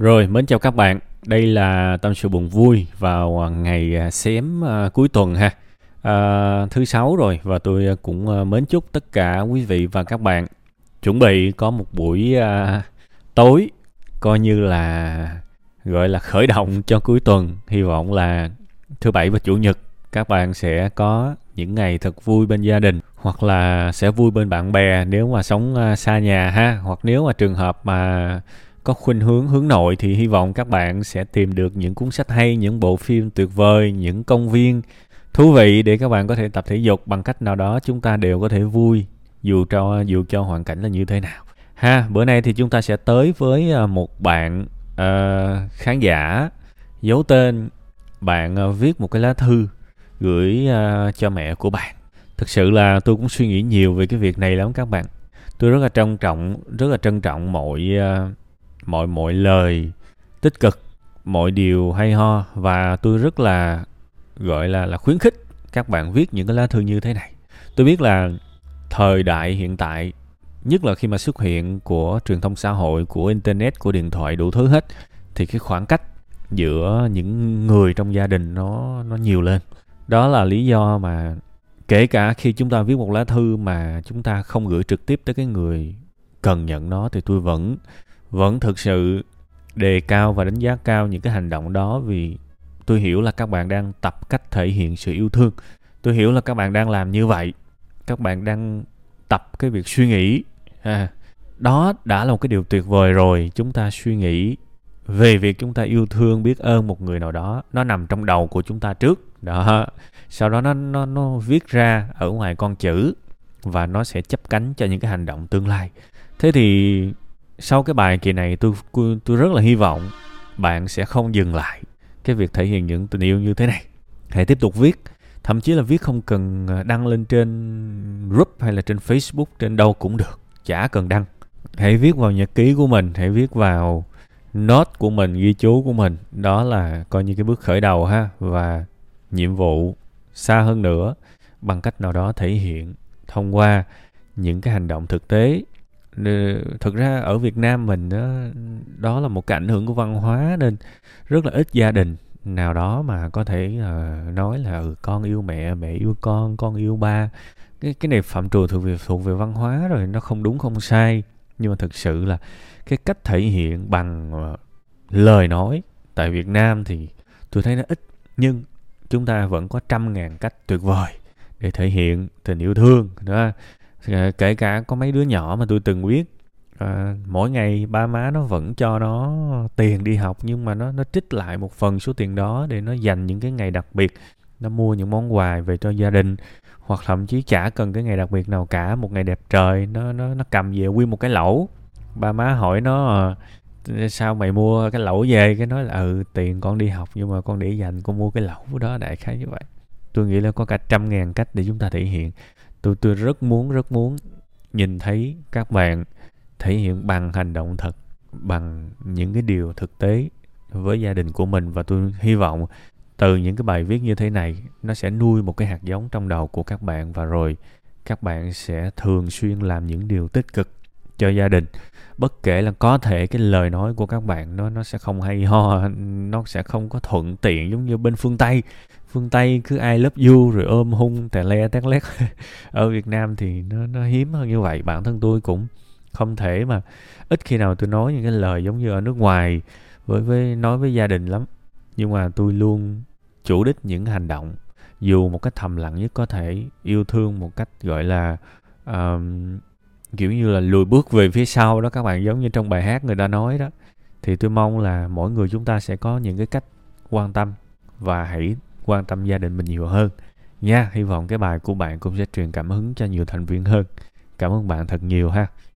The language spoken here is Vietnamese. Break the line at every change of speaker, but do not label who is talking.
Rồi, mến chào các bạn. Đây là tâm sự buồn vui vào ngày à, xém à, cuối tuần ha. À, thứ sáu rồi và tôi à, cũng mến chúc tất cả quý vị và các bạn chuẩn bị có một buổi à, tối coi như là gọi là khởi động cho cuối tuần. Hy vọng là thứ bảy và chủ nhật các bạn sẽ có những ngày thật vui bên gia đình hoặc là sẽ vui bên bạn bè nếu mà sống xa nhà ha hoặc nếu mà trường hợp mà có khuynh hướng hướng nội thì hy vọng các bạn sẽ tìm được những cuốn sách hay, những bộ phim tuyệt vời, những công viên thú vị để các bạn có thể tập thể dục bằng cách nào đó chúng ta đều có thể vui dù cho dù cho hoàn cảnh là như thế nào. Ha, bữa nay thì chúng ta sẽ tới với à, một bạn uh, khán giả giấu tên bạn uh, viết một cái lá thư gửi uh, cho mẹ của bạn. Thực sự là tôi cũng suy nghĩ nhiều về cái việc này lắm các bạn. Tôi rất là trân trọng, rất là trân trọng mọi uh, mọi mọi lời tích cực, mọi điều hay ho, và tôi rất là, gọi là là khuyến khích các bạn viết những cái lá thư như thế này. Tôi biết là thời đại hiện tại, nhất là khi mà xuất hiện của truyền thông xã hội, của internet, của điện thoại đủ thứ hết, thì cái khoảng cách giữa những người trong gia đình nó nó nhiều lên. Đó là lý do mà kể cả khi chúng ta viết một lá thư mà chúng ta không gửi trực tiếp tới cái người cần nhận nó, thì tôi vẫn vẫn thực sự đề cao và đánh giá cao những cái hành động đó vì tôi hiểu là các bạn đang tập cách thể hiện sự yêu thương. Tôi hiểu là các bạn đang làm như vậy. Các bạn đang tập cái việc suy nghĩ. À, đó đã là một cái điều tuyệt vời rồi. Chúng ta suy nghĩ về việc chúng ta yêu thương biết ơn một người nào đó. Nó nằm trong đầu của chúng ta trước. Đó. Sau đó nó nó nó viết ra ở ngoài con chữ và nó sẽ chấp cánh cho những cái hành động tương lai. Thế thì sau cái bài kỳ này, tôi tôi rất là hy vọng bạn sẽ không dừng lại cái việc thể hiện những tình yêu như thế này. Hãy tiếp tục viết. Thậm chí là viết không cần à, đăng lên trên group hay là trên facebook, trên đâu cũng được. Chả cần đăng. Hãy viết vào nhật ký của mình. Hãy viết vào note của mình, ghi chú của mình. Đó là coi như cái bước khởi đầu ha. Và nhiệm vụ xa hơn nữa, bằng cách nào đó thể hiện thông qua những cái hành động thực tế thực ra ở Việt Nam mình đó, đó là một cái ảnh hưởng của văn hóa nên rất là ít gia đình nào đó mà có thể uh, nói là ừ, con yêu mẹ mẹ yêu con con yêu ba. Cái cái này phạm trù thuộc về thuộc về văn hóa rồi nó không đúng không sai. Nhưng mà thực sự là cái cách thể hiện bằng uh, lời nói tại Việt Nam thì tôi thấy nó ít. Nhưng chúng ta vẫn có trăm ngàn cách tuyệt vời để thể hiện tình yêu thương đó kể cả có mấy đứa nhỏ mà tôi từng biết à, mỗi ngày ba má nó vẫn cho nó tiền đi học nhưng mà nó nó trích lại một phần số tiền đó để nó dành những cái ngày đặc biệt. Nó mua những món quà về cho gia đình hoặc thậm chí chả cần cái ngày đặc biệt nào cả một ngày đẹp trời nó nó nó cầm về nguyên một cái lẩu. Ba má hỏi nó ờ, sao mày mua cái lẩu về? Cái nói là ừ tiền con đi học nhưng mà con để dành con mua cái lẩu đó đại khái như vậy. Tôi nghĩ là có cả trăm ngàn cách để chúng ta thể hiện tôi tôi rất muốn rất muốn nhìn thấy các bạn thể hiện bằng hành động thật, bằng những cái điều thực tế với gia đình của mình. Và tôi hy vọng từ những cái bài viết như thế này, nó sẽ nuôi một cái hạt giống trong đầu của các bạn. Và rồi các bạn sẽ thường xuyên làm những điều tích cực cho gia đình. Bất kể là có thể cái lời nói của các bạn nó nó sẽ không hay ho, nó sẽ không có thuận tiện giống như bên phương tây phương tây cứ ai love you rồi ôm hung tè le tét lét. Ở việt nam thì nó nó hiếm hơn như vậy. Bản thân tôi cũng không thể mà ít khi nào tôi nói những cái lời giống như ở nước ngoài với với nói với gia đình lắm. Nhưng mà tôi luôn chủ đích những hành động dù một cách thầm lặng nhất có thể yêu thương một cách gọi là um, kiểu như là lùi bước về phía sau đó các bạn giống như trong bài hát người ta nói đó. Thì tôi mong là mỗi người chúng ta sẽ có những cái cách quan tâm và hãy quan tâm gia đình mình nhiều hơn. Nha, hy vọng cái bài của bạn cũng sẽ truyền cảm hứng cho nhiều thành viên hơn. Cảm ơn bạn thật nhiều ha.